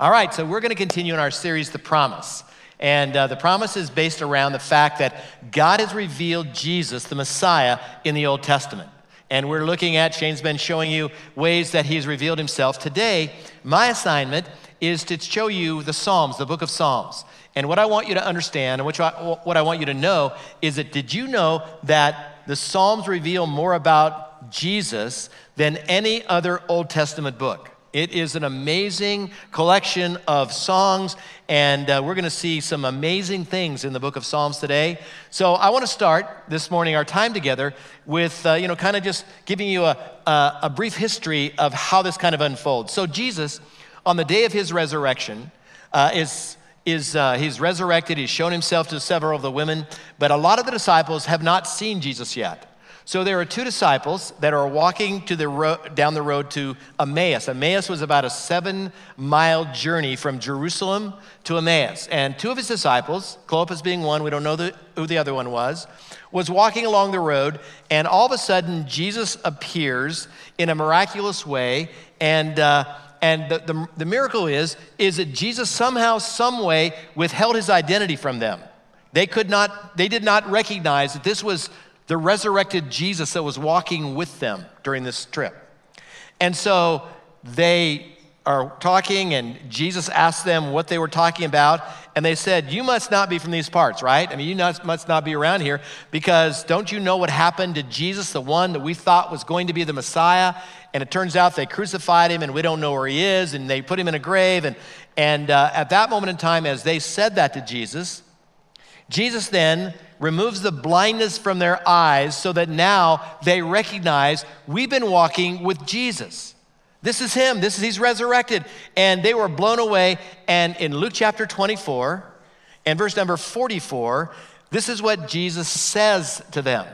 All right, so we're going to continue in our series, The Promise. And uh, the promise is based around the fact that God has revealed Jesus, the Messiah, in the Old Testament. And we're looking at, Shane's been showing you ways that he's revealed himself. Today, my assignment is to show you the Psalms, the book of Psalms. And what I want you to understand, and which I, what I want you to know, is that did you know that the Psalms reveal more about Jesus than any other Old Testament book? It is an amazing collection of songs, and uh, we're going to see some amazing things in the book of Psalms today. So I want to start this morning, our time together, with, uh, you know, kind of just giving you a, a, a brief history of how this kind of unfolds. So Jesus, on the day of his resurrection, uh, is is uh, he's resurrected he's shown himself to several of the women but a lot of the disciples have not seen jesus yet so there are two disciples that are walking to the ro- down the road to Emmaus. Emmaus was about a seven mile journey from Jerusalem to Emmaus. And two of his disciples, Clopas being one, we don't know the, who the other one was, was walking along the road. And all of a sudden, Jesus appears in a miraculous way. And, uh, and the, the, the miracle is, is that Jesus somehow, some way, withheld his identity from them. They could not, they did not recognize that this was the resurrected Jesus that was walking with them during this trip. And so they are talking, and Jesus asked them what they were talking about. And they said, You must not be from these parts, right? I mean, you must not be around here because don't you know what happened to Jesus, the one that we thought was going to be the Messiah? And it turns out they crucified him, and we don't know where he is, and they put him in a grave. And, and uh, at that moment in time, as they said that to Jesus, Jesus then removes the blindness from their eyes so that now they recognize we've been walking with Jesus. This is him. This is he's resurrected. And they were blown away. And in Luke chapter 24 and verse number 44, this is what Jesus says to them.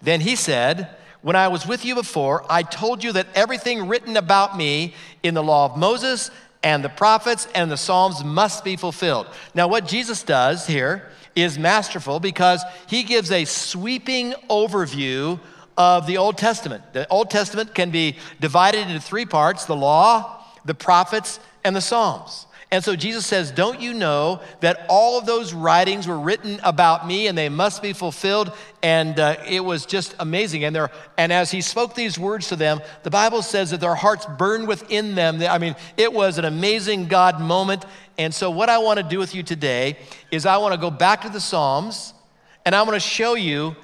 Then he said, When I was with you before, I told you that everything written about me in the law of Moses and the prophets and the Psalms must be fulfilled. Now, what Jesus does here is masterful because he gives a sweeping overview of the Old Testament. The Old Testament can be divided into three parts the law, the prophets, and the Psalms. And so Jesus says, Don't you know that all of those writings were written about me and they must be fulfilled? And uh, it was just amazing. And, and as he spoke these words to them, the Bible says that their hearts burned within them. I mean, it was an amazing God moment. And so, what I want to do with you today is I want to go back to the Psalms and I want to show you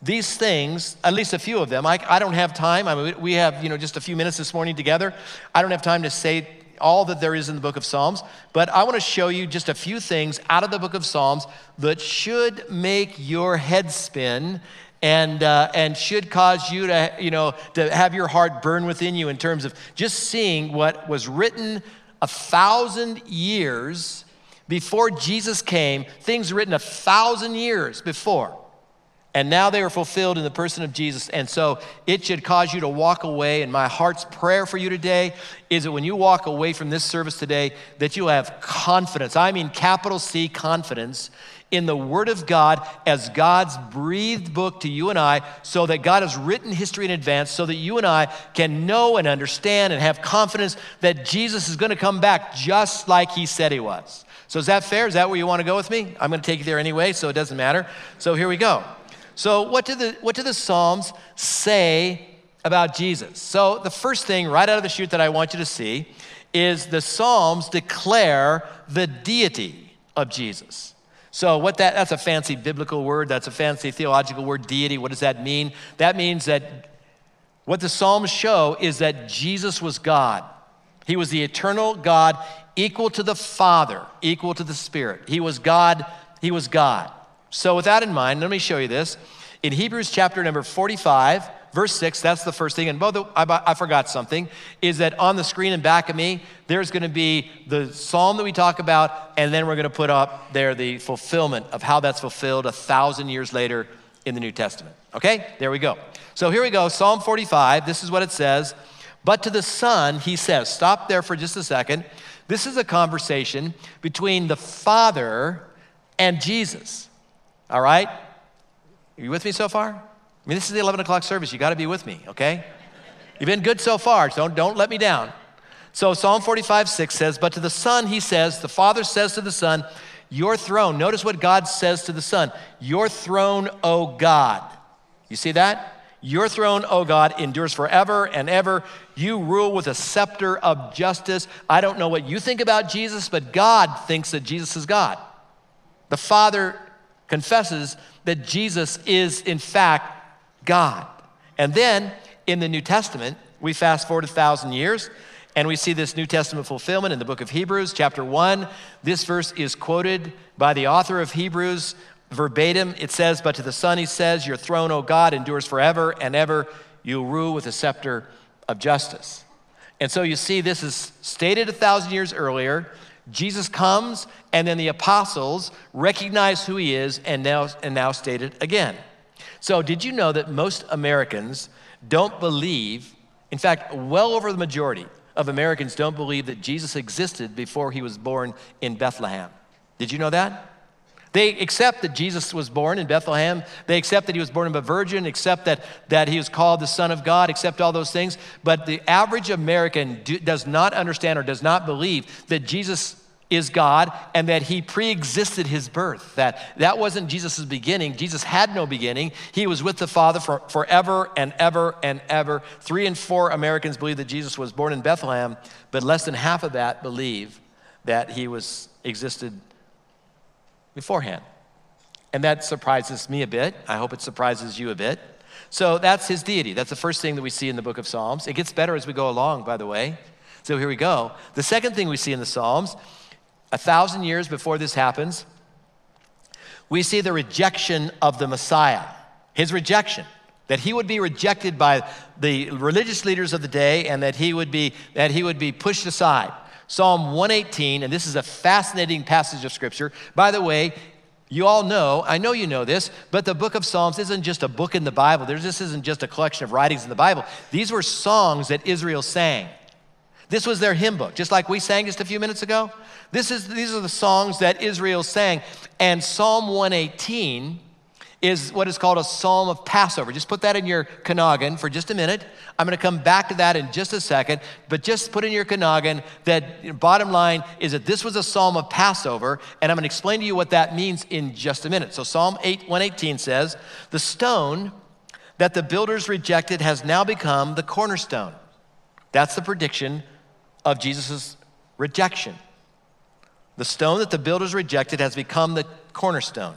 these things, at least a few of them. I, I don't have time. I mean, we have, you know, just a few minutes this morning together. I don't have time to say all that there is in the book of Psalms, but I want to show you just a few things out of the book of Psalms that should make your head spin and, uh, and should cause you to, you know, to have your heart burn within you in terms of just seeing what was written a thousand years before Jesus came, things written a thousand years before. And now they are fulfilled in the person of Jesus. And so it should cause you to walk away. And my heart's prayer for you today is that when you walk away from this service today, that you have confidence. I mean, capital C confidence in the Word of God as God's breathed book to you and I, so that God has written history in advance, so that you and I can know and understand and have confidence that Jesus is going to come back just like He said He was. So, is that fair? Is that where you want to go with me? I'm going to take you there anyway, so it doesn't matter. So, here we go. So, what do the, what do the Psalms say about Jesus? So, the first thing right out of the chute that I want you to see is the Psalms declare the deity of Jesus. So, what that, that's a fancy biblical word, that's a fancy theological word, deity. What does that mean? That means that what the Psalms show is that Jesus was God. He was the eternal God, equal to the Father, equal to the Spirit. He was God, He was God. So, with that in mind, let me show you this. In Hebrews chapter number 45, verse 6, that's the first thing. And both, I, I forgot something, is that on the screen in back of me, there's going to be the psalm that we talk about, and then we're going to put up there the fulfillment of how that's fulfilled a thousand years later in the New Testament. Okay? There we go. So here we go Psalm 45. This is what it says. But to the Son, he says, stop there for just a second. This is a conversation between the Father and Jesus. All right? Are you with me so far? I mean, this is the 11 o'clock service. You got to be with me, okay? You've been good so far, so don't, don't let me down. So Psalm 45, 6 says, But to the Son, he says, the Father says to the Son, Your throne, notice what God says to the Son, Your throne, O God. You see that? Your throne, O God, endures forever and ever. You rule with a scepter of justice. I don't know what you think about Jesus, but God thinks that Jesus is God. The Father confesses that Jesus is, in fact, God. And then in the New Testament, we fast forward a thousand years. And we see this New Testament fulfillment in the book of Hebrews, chapter 1. This verse is quoted by the author of Hebrews verbatim. It says, But to the Son he says, Your throne, O God, endures forever and ever. You rule with a scepter of justice. And so you see, this is stated a thousand years earlier. Jesus comes, and then the apostles recognize who he is and now, and now state it again. So, did you know that most Americans don't believe, in fact, well over the majority of Americans don't believe that Jesus existed before he was born in Bethlehem? Did you know that? They accept that Jesus was born in Bethlehem. They accept that he was born of a virgin, accept that, that he was called the Son of God, accept all those things. But the average American do, does not understand or does not believe that Jesus is God and that he pre-existed his birth. That that wasn't Jesus' beginning. Jesus had no beginning. He was with the Father for forever and ever and ever. Three in four Americans believe that Jesus was born in Bethlehem, but less than half of that believe that he was existed beforehand. And that surprises me a bit. I hope it surprises you a bit. So that's his deity. That's the first thing that we see in the book of Psalms. It gets better as we go along, by the way. So here we go. The second thing we see in the Psalms a thousand years before this happens, we see the rejection of the Messiah, his rejection, that he would be rejected by the religious leaders of the day and that he would be, that he would be pushed aside. Psalm 118, and this is a fascinating passage of scripture. By the way, you all know, I know you know this, but the book of Psalms isn't just a book in the Bible. This isn't just a collection of writings in the Bible. These were songs that Israel sang. This was their hymn book, just like we sang just a few minutes ago. This is, these are the songs that Israel sang. And Psalm 118 is what is called a psalm of Passover. Just put that in your Kanagan for just a minute. I'm going to come back to that in just a second, but just put in your Kanagan that bottom line is that this was a psalm of Passover, and I'm going to explain to you what that means in just a minute. So Psalm 8, 118 says, The stone that the builders rejected has now become the cornerstone. That's the prediction of Jesus' rejection. The stone that the builders rejected has become the cornerstone.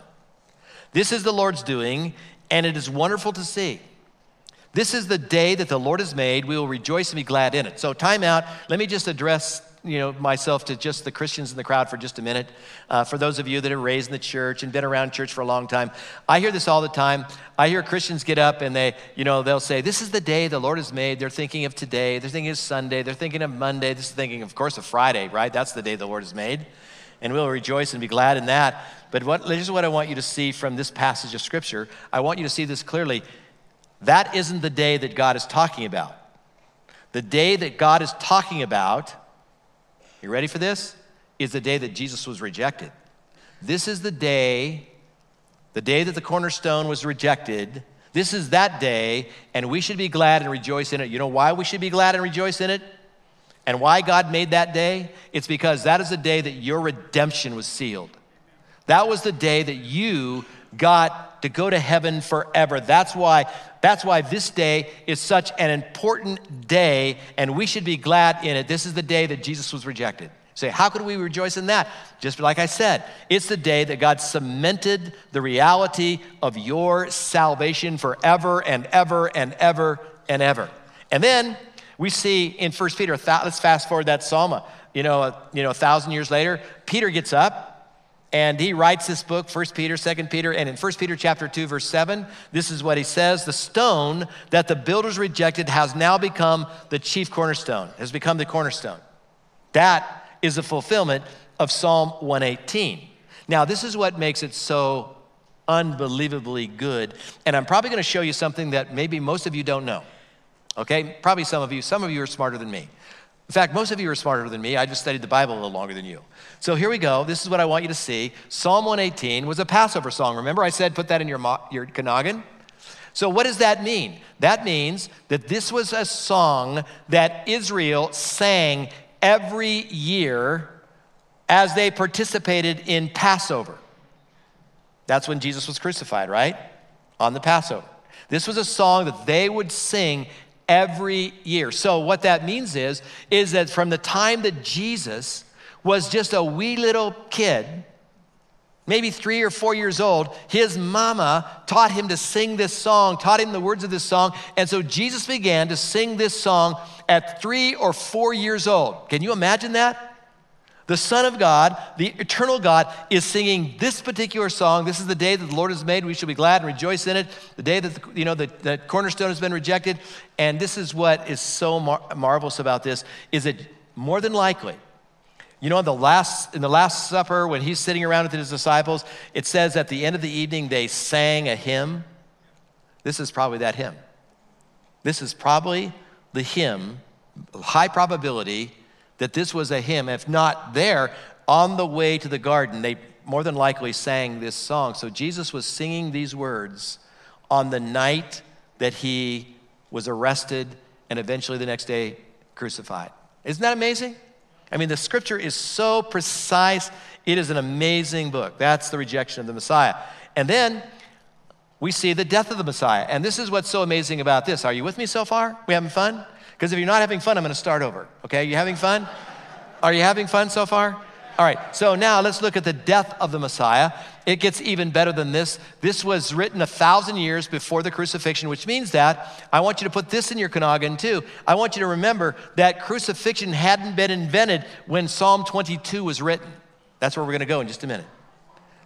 This is the Lord's doing, and it is wonderful to see. This is the day that the Lord has made. We will rejoice and be glad in it. So, time out. Let me just address you know, myself to just the Christians in the crowd for just a minute. Uh, for those of you that are raised in the church and been around church for a long time, I hear this all the time. I hear Christians get up and they, you know, they'll say, "This is the day the Lord has made." They're thinking of today. They're thinking of Sunday. They're thinking of Monday. This is thinking, of course, of Friday, right? That's the day the Lord has made, and we'll rejoice and be glad in that. But what, this is what I want you to see from this passage of Scripture. I want you to see this clearly. That isn't the day that God is talking about. The day that God is talking about, you ready for this? Is the day that Jesus was rejected. This is the day, the day that the cornerstone was rejected. This is that day, and we should be glad and rejoice in it. You know why we should be glad and rejoice in it? And why God made that day? It's because that is the day that your redemption was sealed. That was the day that you got to go to heaven forever. That's why that's why this day is such an important day and we should be glad in it. This is the day that Jesus was rejected. Say, how could we rejoice in that? Just like I said, it's the day that God cemented the reality of your salvation forever and ever and ever and ever. And then we see in First Peter, let's fast forward that psalm, you know, you know, a thousand years later, Peter gets up and he writes this book, 1 Peter, 2 Peter, and in 1 Peter chapter 2, verse 7, this is what he says. The stone that the builders rejected has now become the chief cornerstone, has become the cornerstone. That is the fulfillment of Psalm 118. Now, this is what makes it so unbelievably good. And I'm probably going to show you something that maybe most of you don't know. Okay? Probably some of you, some of you are smarter than me. In fact, most of you are smarter than me. I just studied the Bible a little longer than you. So here we go. This is what I want you to see. Psalm 118 was a Passover song. Remember, I said put that in your, your Kanagan? So, what does that mean? That means that this was a song that Israel sang every year as they participated in Passover. That's when Jesus was crucified, right? On the Passover. This was a song that they would sing every year. So what that means is is that from the time that Jesus was just a wee little kid, maybe 3 or 4 years old, his mama taught him to sing this song, taught him the words of this song, and so Jesus began to sing this song at 3 or 4 years old. Can you imagine that? The Son of God, the eternal God, is singing this particular song. This is the day that the Lord has made. We shall be glad and rejoice in it. The day that the, you know the, the cornerstone has been rejected. And this is what is so mar- marvelous about this: is that more than likely, you know, in the last in the Last Supper when he's sitting around with his disciples, it says at the end of the evening they sang a hymn. This is probably that hymn. This is probably the hymn, high probability that this was a hymn. If not there, on the way to the garden, they more than likely sang this song. So Jesus was singing these words on the night that he was arrested and eventually the next day crucified. Isn't that amazing? I mean, the scripture is so precise. It is an amazing book. That's the rejection of the Messiah. And then we see the death of the Messiah. And this is what's so amazing about this. Are you with me so far? We having fun? Because if you're not having fun, I'm going to start over. Okay? You having fun? Are you having fun so far? All right, so now let's look at the death of the Messiah. It gets even better than this. This was written a thousand years before the crucifixion, which means that I want you to put this in your noggin too. I want you to remember that crucifixion hadn't been invented when Psalm 22 was written. That's where we're going to go in just a minute.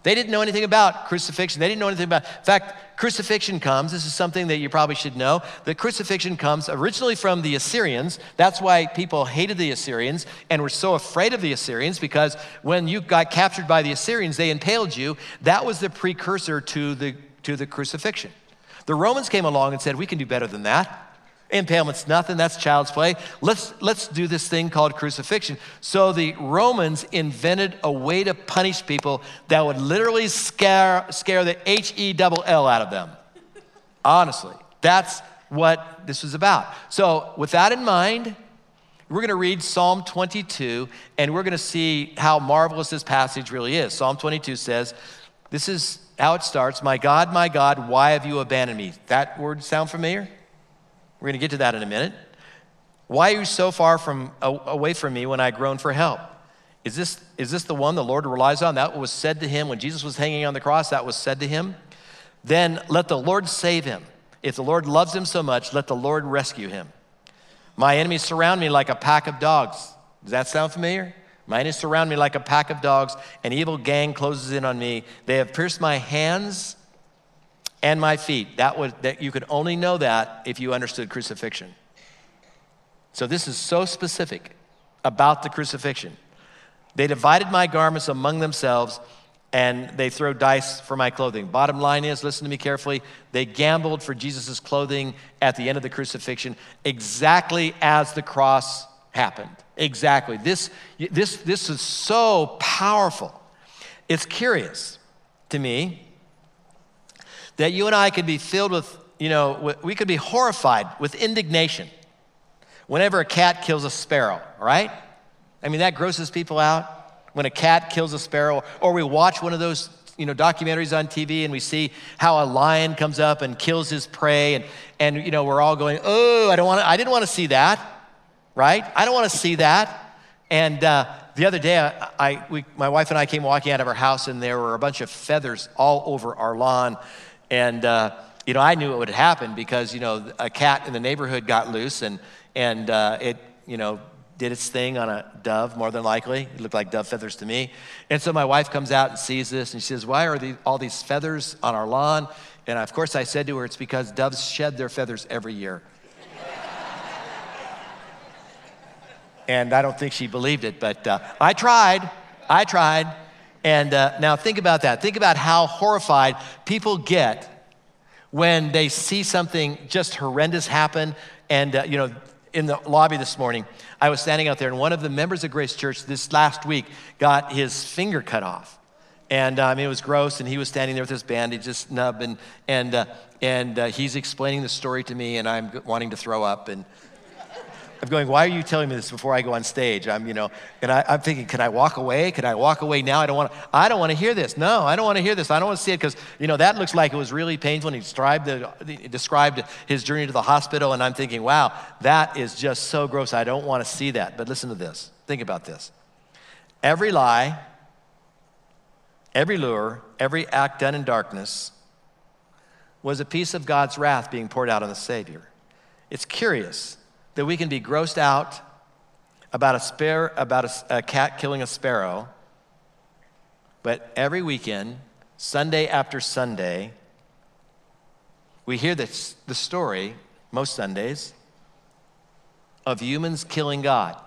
They didn't know anything about crucifixion. They didn't know anything about. In fact, crucifixion comes. This is something that you probably should know. The crucifixion comes originally from the Assyrians. That's why people hated the Assyrians and were so afraid of the Assyrians because when you got captured by the Assyrians, they impaled you. That was the precursor to the to the crucifixion. The Romans came along and said, "We can do better than that." Impalement's nothing, that's child's play. Let's, let's do this thing called crucifixion. So the Romans invented a way to punish people that would literally scare, scare the H E double L out of them. Honestly, that's what this was about. So, with that in mind, we're going to read Psalm 22 and we're going to see how marvelous this passage really is. Psalm 22 says, This is how it starts My God, my God, why have you abandoned me? That word sound familiar? We're going to get to that in a minute. Why are you so far from, away from me when I groan for help? Is this, is this the one the Lord relies on? That was said to him when Jesus was hanging on the cross, that was said to him. Then let the Lord save him. If the Lord loves him so much, let the Lord rescue him. My enemies surround me like a pack of dogs. Does that sound familiar? My enemies surround me like a pack of dogs. An evil gang closes in on me. They have pierced my hands and my feet. That was that you could only know that if you understood crucifixion. So this is so specific about the crucifixion. They divided my garments among themselves and they throw dice for my clothing. Bottom line is, listen to me carefully, they gambled for Jesus' clothing at the end of the crucifixion exactly as the cross happened. Exactly. This, this, this is so powerful. It's curious to me that you and I could be filled with, you know, we could be horrified with indignation whenever a cat kills a sparrow, right? I mean, that grosses people out when a cat kills a sparrow, or we watch one of those you know documentaries on TV and we see how a lion comes up and kills his prey and and you know we're all going oh I don't want I didn't want to see that right? I don't want to see that. And uh, the other day I, I we, my wife and I came walking out of our house and there were a bunch of feathers all over our lawn and, uh, you know, I knew it would happen because, you know, a cat in the neighborhood got loose and, and uh, it, you know, did its thing on a dove, more than likely. It looked like dove feathers to me. And so my wife comes out and sees this and she says, Why are these, all these feathers on our lawn? And of course, I said to her, It's because doves shed their feathers every year. and I don't think she believed it, but uh, I tried. I tried. And uh, now think about that. Think about how horrified people get when they see something just horrendous happen. And, uh, you know, in the lobby this morning, I was standing out there, and one of the members of Grace Church this last week got his finger cut off. And I mean, it was gross, and he was standing there with his bandage, just nub, and, and, uh, and uh, he's explaining the story to me, and I'm wanting to throw up. And I'm going, why are you telling me this before I go on stage? I'm, you know, and I, am thinking, can I walk away? Can I walk away now? I don't want to, I don't want to hear this. No, I don't want to hear this. I don't want to see it because, you know, that looks like it was really painful. And he described, the, he described his journey to the hospital, and I'm thinking, wow, that is just so gross. I don't want to see that. But listen to this. Think about this. Every lie, every lure, every act done in darkness was a piece of God's wrath being poured out on the Savior. It's curious that we can be grossed out about a, spare, about a, a cat killing a sparrow, but every weekend, Sunday after Sunday, we hear this, the story, most Sundays, of humans killing God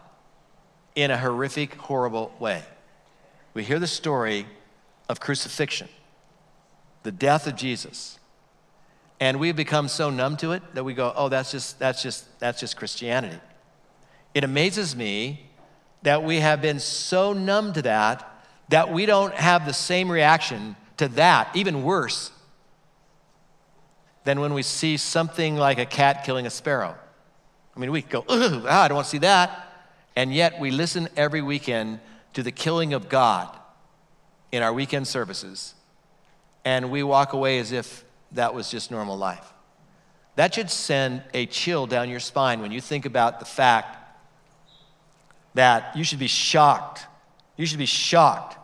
in a horrific, horrible way. We hear the story of crucifixion, the death of Jesus. And we've become so numb to it that we go, oh, that's just, that's just, that's just Christianity. It amazes me that we have been so numb to that that we don't have the same reaction to that, even worse, than when we see something like a cat killing a sparrow. I mean, we go, oh, I don't want to see that. And yet we listen every weekend to the killing of God in our weekend services, and we walk away as if that was just normal life. That should send a chill down your spine when you think about the fact that you should be shocked. You should be shocked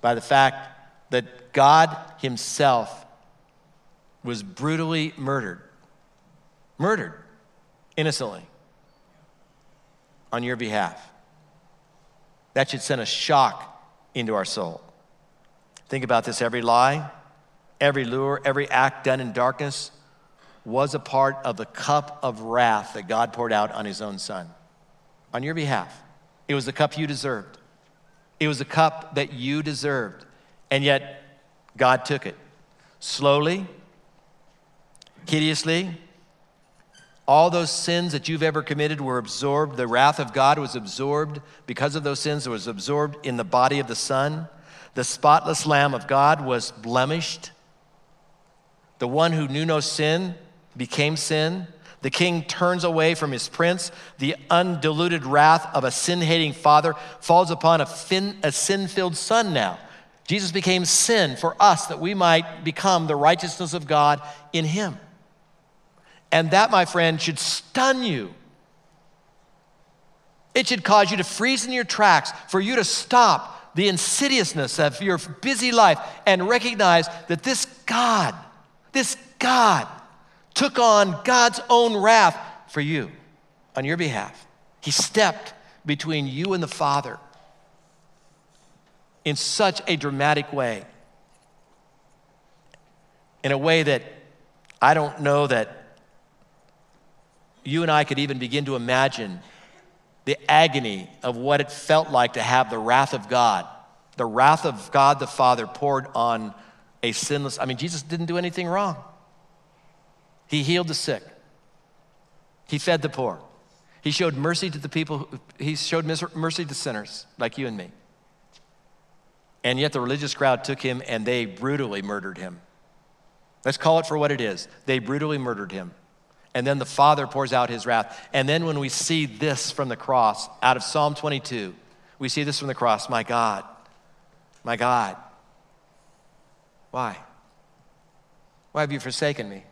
by the fact that God Himself was brutally murdered. Murdered innocently on your behalf. That should send a shock into our soul. Think about this every lie, every lure, every act done in darkness was a part of the cup of wrath that God poured out on his own son on your behalf. It was the cup you deserved. It was the cup that you deserved. And yet, God took it slowly, hideously, all those sins that you've ever committed were absorbed. The wrath of God was absorbed because of those sins. It was absorbed in the body of the Son. The spotless Lamb of God was blemished. The one who knew no sin became sin. The king turns away from his prince. The undiluted wrath of a sin hating father falls upon a, a sin filled son now. Jesus became sin for us that we might become the righteousness of God in him. And that, my friend, should stun you. It should cause you to freeze in your tracks, for you to stop the insidiousness of your busy life and recognize that this God, this God, took on God's own wrath for you on your behalf. He stepped between you and the Father in such a dramatic way, in a way that I don't know that you and I could even begin to imagine the agony of what it felt like to have the wrath of God, the wrath of God the Father poured on a sinless. I mean, Jesus didn't do anything wrong. He healed the sick, He fed the poor, He showed mercy to the people, He showed mercy to sinners like you and me. And yet the religious crowd took him and they brutally murdered him. Let's call it for what it is. They brutally murdered him. And then the Father pours out his wrath. And then when we see this from the cross, out of Psalm 22, we see this from the cross My God, my God, why? Why have you forsaken me?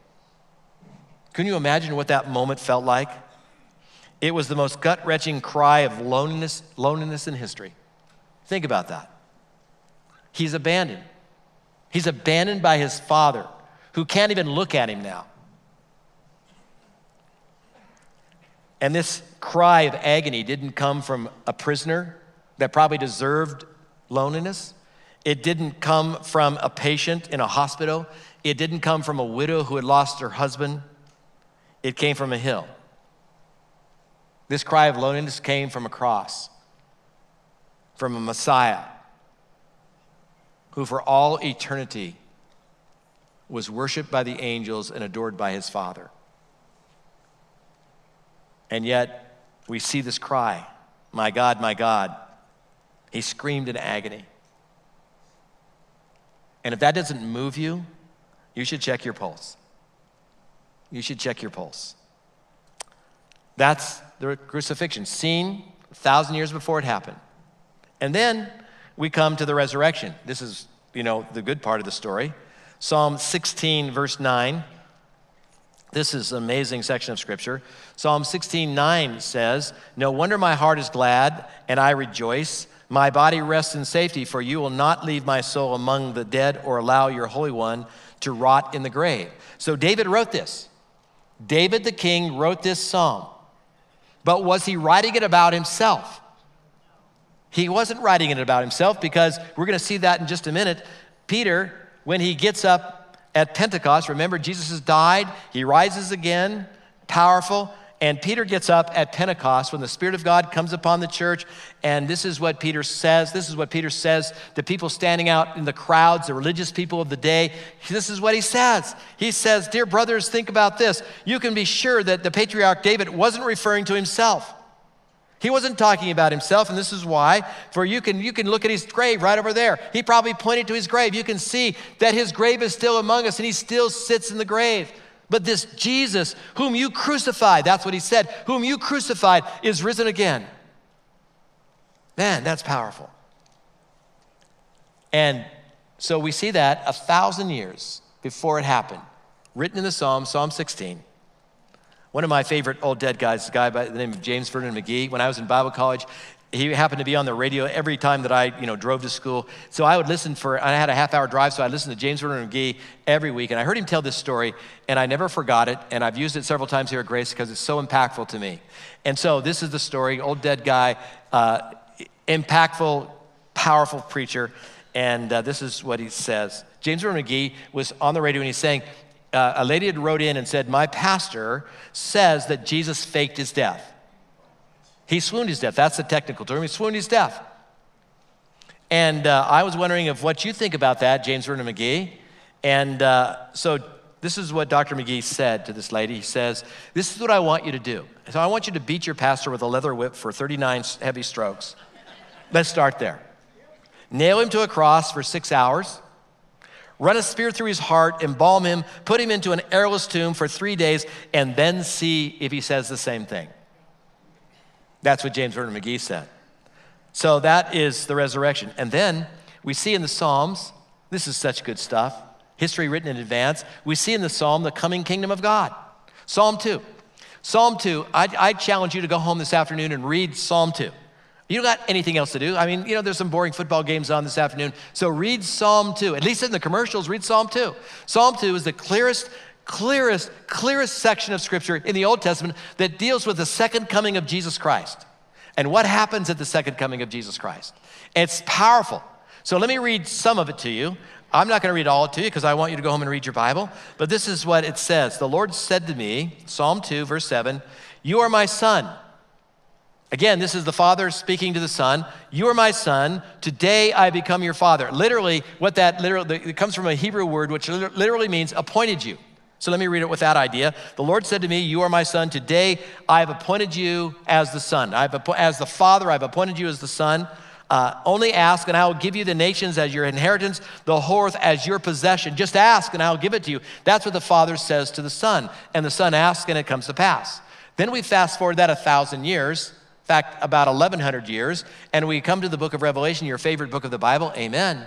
Can you imagine what that moment felt like? It was the most gut wrenching cry of loneliness, loneliness in history. Think about that. He's abandoned. He's abandoned by his father, who can't even look at him now. And this cry of agony didn't come from a prisoner that probably deserved loneliness. It didn't come from a patient in a hospital. It didn't come from a widow who had lost her husband. It came from a hill. This cry of loneliness came from a cross, from a Messiah who, for all eternity, was worshiped by the angels and adored by his Father. And yet, we see this cry My God, my God. He screamed in agony. And if that doesn't move you, you should check your pulse. You should check your pulse. That's the crucifixion, seen a thousand years before it happened. And then we come to the resurrection. This is, you know, the good part of the story. Psalm 16, verse 9. This is an amazing section of scripture. Psalm 16, 9 says, No wonder my heart is glad and I rejoice. My body rests in safety, for you will not leave my soul among the dead or allow your Holy One to rot in the grave. So David wrote this. David the king wrote this psalm. But was he writing it about himself? He wasn't writing it about himself because we're going to see that in just a minute. Peter, when he gets up at Pentecost, remember Jesus has died, he rises again, powerful, and Peter gets up at Pentecost when the Spirit of God comes upon the church. And this is what Peter says. This is what Peter says to people standing out in the crowds, the religious people of the day. This is what he says. He says, Dear brothers, think about this. You can be sure that the patriarch David wasn't referring to himself. He wasn't talking about himself, and this is why. For you can, you can look at his grave right over there. He probably pointed to his grave. You can see that his grave is still among us, and he still sits in the grave. But this Jesus, whom you crucified, that's what he said, whom you crucified, is risen again. Man, that's powerful. And so we see that a thousand years before it happened, written in the Psalm, Psalm 16. One of my favorite old dead guys, a guy by the name of James Vernon McGee, when I was in Bible college, he happened to be on the radio every time that I, you know, drove to school. So I would listen for, I had a half hour drive, so I listened to James Vernon McGee every week. And I heard him tell this story, and I never forgot it. And I've used it several times here at Grace because it's so impactful to me. And so this is the story old dead guy, uh, impactful, powerful preacher. And uh, this is what he says. James Vernon McGee was on the radio and he's saying, uh, a lady had wrote in and said, My pastor says that Jesus faked his death. He swooned his death. That's the technical term. He swooned his death. And uh, I was wondering of what you think about that, James Vernon McGee. And uh, so this is what Dr. McGee said to this lady. He says, This is what I want you to do. So I want you to beat your pastor with a leather whip for 39 heavy strokes. Let's start there. Nail him to a cross for six hours run a spear through his heart, embalm him, put him into an airless tomb for three days, and then see if he says the same thing. That's what James Vernon McGee said. So that is the resurrection. And then we see in the Psalms, this is such good stuff, history written in advance. We see in the Psalm the coming kingdom of God. Psalm 2. Psalm 2, I, I challenge you to go home this afternoon and read Psalm 2. You don't got anything else to do. I mean, you know, there's some boring football games on this afternoon. So read Psalm 2. At least in the commercials, read Psalm 2. Psalm 2 is the clearest, clearest, clearest section of Scripture in the Old Testament that deals with the second coming of Jesus Christ and what happens at the second coming of Jesus Christ. It's powerful. So let me read some of it to you. I'm not going to read all to you because I want you to go home and read your Bible. But this is what it says The Lord said to me, Psalm 2, verse 7, You are my son. Again, this is the Father speaking to the Son. You are my son. Today I become your father. Literally, what that literally, it comes from a Hebrew word which literally means appointed you. So let me read it with that idea. The Lord said to me, You are my son. Today I have appointed you as the son. I've as the father, I've appointed you as the son. Uh, only ask, and I will give you the nations as your inheritance, the whole earth as your possession. Just ask, and I'll give it to you. That's what the Father says to the Son. And the Son asks, and it comes to pass. Then we fast forward that a thousand years in fact, about 1,100 years, and we come to the book of Revelation, your favorite book of the Bible. Amen.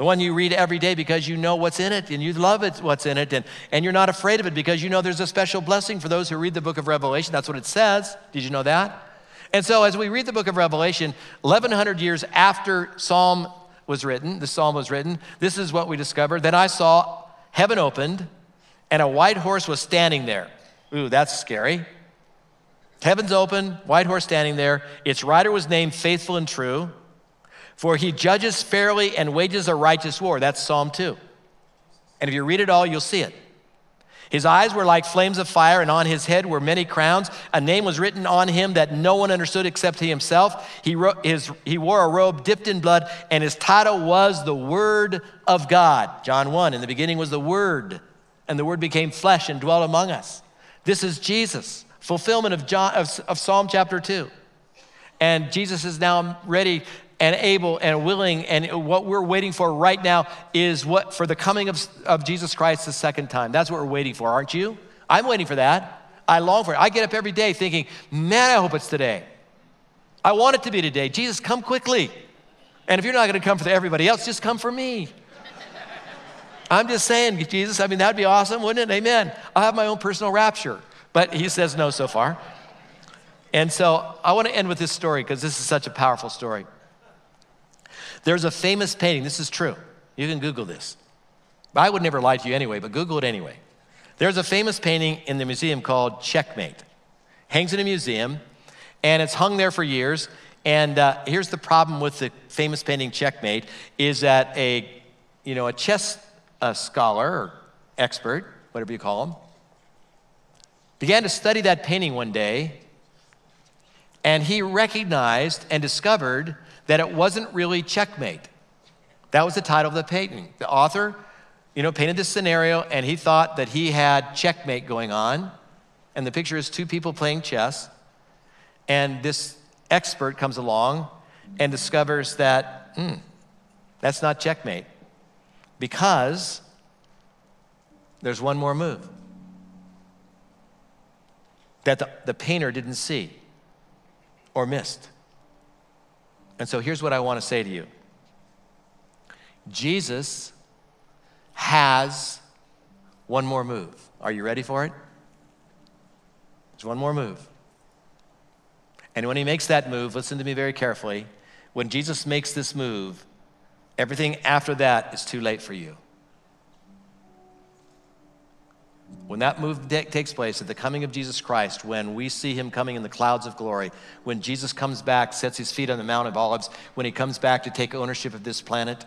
The one you read every day because you know what's in it and you love it, what's in it, and, and you're not afraid of it because you know there's a special blessing for those who read the book of Revelation. That's what it says. Did you know that? And so, as we read the book of Revelation, 1,100 years after Psalm was written, the psalm was written, this is what we discovered. Then I saw heaven opened, and a white horse was standing there. Ooh, that's scary. Heaven's open, white horse standing there. Its rider was named Faithful and True, for he judges fairly and wages a righteous war. That's Psalm 2. And if you read it all, you'll see it. His eyes were like flames of fire, and on his head were many crowns. A name was written on him that no one understood except he himself. He, wrote, his, he wore a robe dipped in blood, and his title was the Word of God. John 1 In the beginning was the Word, and the Word became flesh and dwelt among us. This is Jesus fulfillment of, John, of, of Psalm chapter 2. And Jesus is now ready and able and willing. And what we're waiting for right now is what for the coming of, of Jesus Christ the second time. That's what we're waiting for, aren't you? I'm waiting for that. I long for it. I get up every day thinking, man, I hope it's today. I want it to be today. Jesus, come quickly. And if you're not going to come for everybody else, just come for me. I'm just saying, Jesus, I mean, that'd be awesome, wouldn't it? Amen. I'll have my own personal rapture. But he says no so far. And so I want to end with this story because this is such a powerful story. There's a famous painting, this is true. You can Google this. I would never lie to you anyway, but Google it anyway. There's a famous painting in the museum called Checkmate. Hangs in a museum, and it's hung there for years. And uh, here's the problem with the famous painting Checkmate is that a, you know, a chess uh, scholar or expert, whatever you call him, began to study that painting one day, and he recognized and discovered that it wasn't really checkmate. That was the title of the painting. The author, you know, painted this scenario, and he thought that he had checkmate going on. And the picture is two people playing chess. And this expert comes along and discovers that, hmm, that's not checkmate because there's one more move that the, the painter didn't see or missed. And so here's what I want to say to you Jesus has one more move. Are you ready for it? There's one more move. And when he makes that move, listen to me very carefully. When Jesus makes this move, everything after that is too late for you. When that move takes place at the coming of Jesus Christ, when we see him coming in the clouds of glory, when Jesus comes back, sets his feet on the Mount of Olives, when he comes back to take ownership of this planet,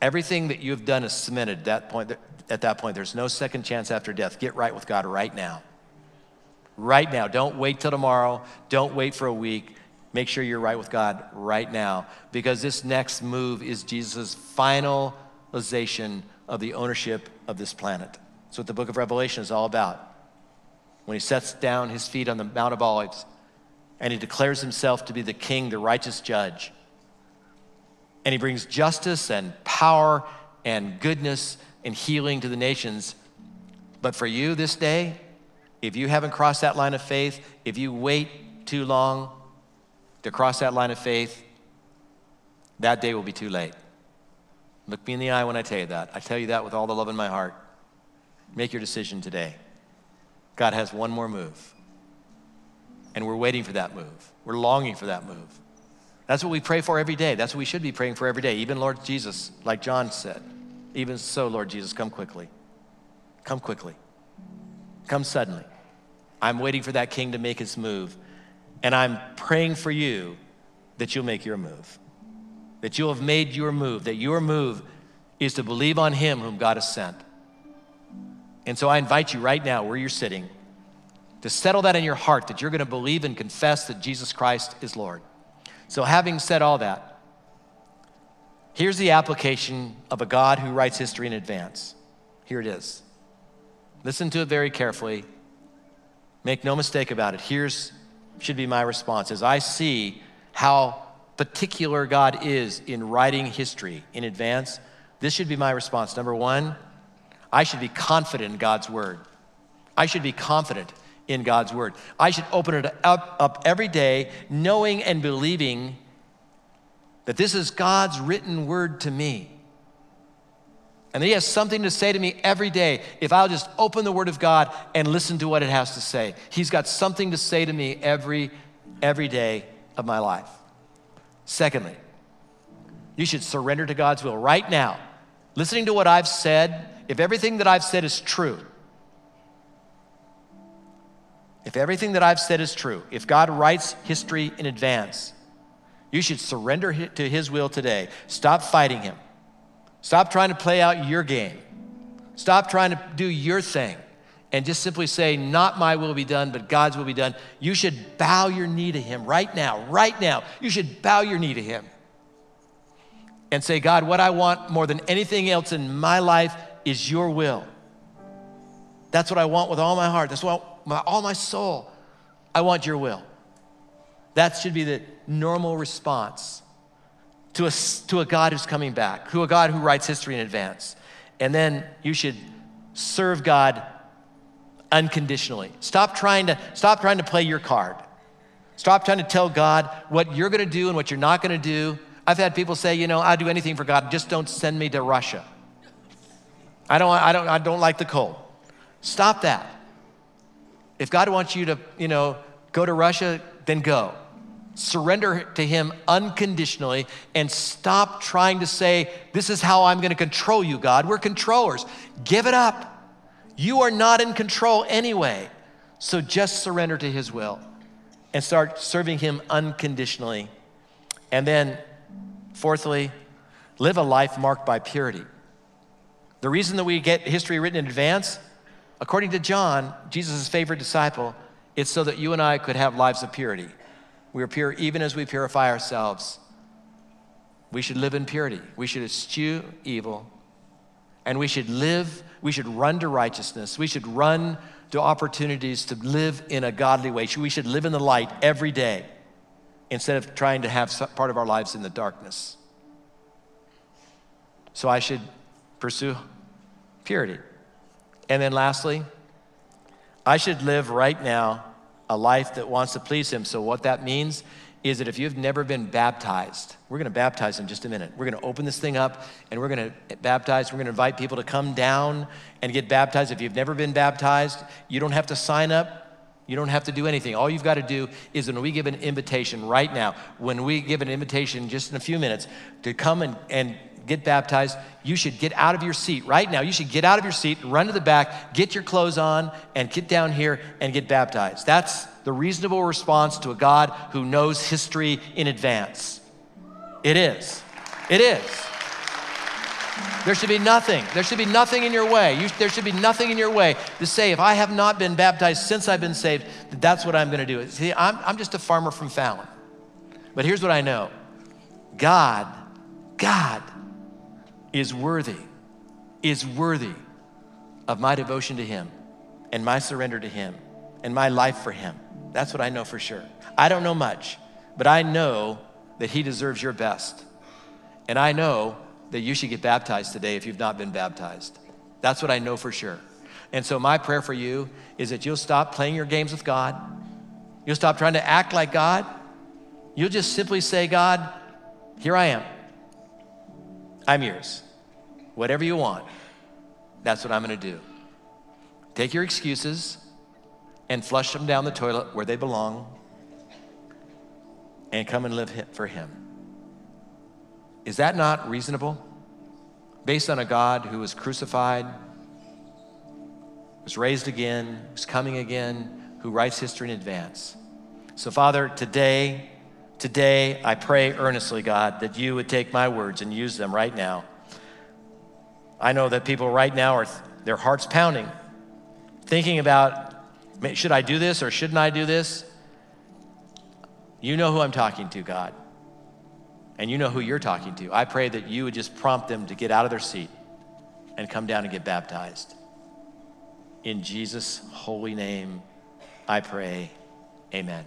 everything that you have done is cemented that point, at that point. There's no second chance after death. Get right with God right now. Right now. Don't wait till tomorrow. Don't wait for a week. Make sure you're right with God right now because this next move is Jesus' finalization of the ownership of this planet. That's what the book of Revelation is all about. When he sets down his feet on the Mount of Olives and he declares himself to be the king, the righteous judge. And he brings justice and power and goodness and healing to the nations. But for you this day, if you haven't crossed that line of faith, if you wait too long to cross that line of faith, that day will be too late. Look me in the eye when I tell you that. I tell you that with all the love in my heart. Make your decision today. God has one more move. And we're waiting for that move. We're longing for that move. That's what we pray for every day. That's what we should be praying for every day. Even Lord Jesus, like John said, even so, Lord Jesus, come quickly. Come quickly. Come suddenly. I'm waiting for that king to make his move. And I'm praying for you that you'll make your move. That you'll have made your move. That your move is to believe on him whom God has sent. And so I invite you right now, where you're sitting, to settle that in your heart that you're going to believe and confess that Jesus Christ is Lord. So, having said all that, here's the application of a God who writes history in advance. Here it is. Listen to it very carefully. Make no mistake about it. Here's should be my response as I see how particular God is in writing history in advance. This should be my response. Number 1, I should be confident in God's word. I should be confident in God's word. I should open it up, up every day knowing and believing that this is God's written word to me. And He has something to say to me every day if I'll just open the Word of God and listen to what it has to say. He's got something to say to me every, every day of my life. Secondly, you should surrender to God's will right now. Listening to what I've said if everything that I've said is true, if everything that I've said is true, if God writes history in advance, you should surrender to His will today. Stop fighting Him. Stop trying to play out your game. Stop trying to do your thing and just simply say, Not my will be done, but God's will be done. You should bow your knee to Him right now, right now. You should bow your knee to Him and say, God, what I want more than anything else in my life is your will. That's what I want with all my heart. That's what my, all my soul. I want your will. That should be the normal response to a, to a God who's coming back, to a God who writes history in advance. And then you should serve God unconditionally. Stop trying to, stop trying to play your card. Stop trying to tell God what you're going to do and what you're not going to do. I've had people say, you know, I'll do anything for God, just don't send me to Russia. I don't, I don't, I don't like the cold. Stop that. If God wants you to, you know, go to Russia, then go. Surrender to Him unconditionally and stop trying to say, This is how I'm going to control you, God. We're controllers. Give it up. You are not in control anyway. So just surrender to His will and start serving Him unconditionally. And then, fourthly, live a life marked by purity. The reason that we get history written in advance, according to John, Jesus' favorite disciple, it's so that you and I could have lives of purity. We are pure even as we purify ourselves. We should live in purity. We should eschew evil. And we should live, we should run to righteousness. We should run to opportunities to live in a godly way. We should live in the light every day instead of trying to have part of our lives in the darkness. So I should pursue purity. And then lastly, I should live right now a life that wants to please Him. So, what that means is that if you've never been baptized, we're going to baptize in just a minute. We're going to open this thing up and we're going to baptize. We're going to invite people to come down and get baptized. If you've never been baptized, you don't have to sign up. You don't have to do anything. All you've got to do is when we give an invitation right now, when we give an invitation just in a few minutes to come and, and get baptized, you should get out of your seat right now. You should get out of your seat, run to the back, get your clothes on, and get down here and get baptized. That's the reasonable response to a God who knows history in advance. It is. It is. There should be nothing. There should be nothing in your way. You, there should be nothing in your way to say, if I have not been baptized since I've been saved, that that's what I'm going to do. See, I'm, I'm just a farmer from Fallon. But here's what I know God, God is worthy, is worthy of my devotion to Him and my surrender to Him and my life for Him. That's what I know for sure. I don't know much, but I know that He deserves your best. And I know that you should get baptized today if you've not been baptized. That's what I know for sure. And so, my prayer for you is that you'll stop playing your games with God. You'll stop trying to act like God. You'll just simply say, God, here I am. I'm yours. Whatever you want, that's what I'm to do. Take your excuses and flush them down the toilet where they belong and come and live for Him. Is that not reasonable? Based on a God who was crucified, was raised again, who's coming again, who writes history in advance. So, Father, today, Today, I pray earnestly, God, that you would take my words and use them right now. I know that people right now are, their hearts pounding, thinking about, should I do this or shouldn't I do this? You know who I'm talking to, God. And you know who you're talking to. I pray that you would just prompt them to get out of their seat and come down and get baptized. In Jesus' holy name, I pray. Amen.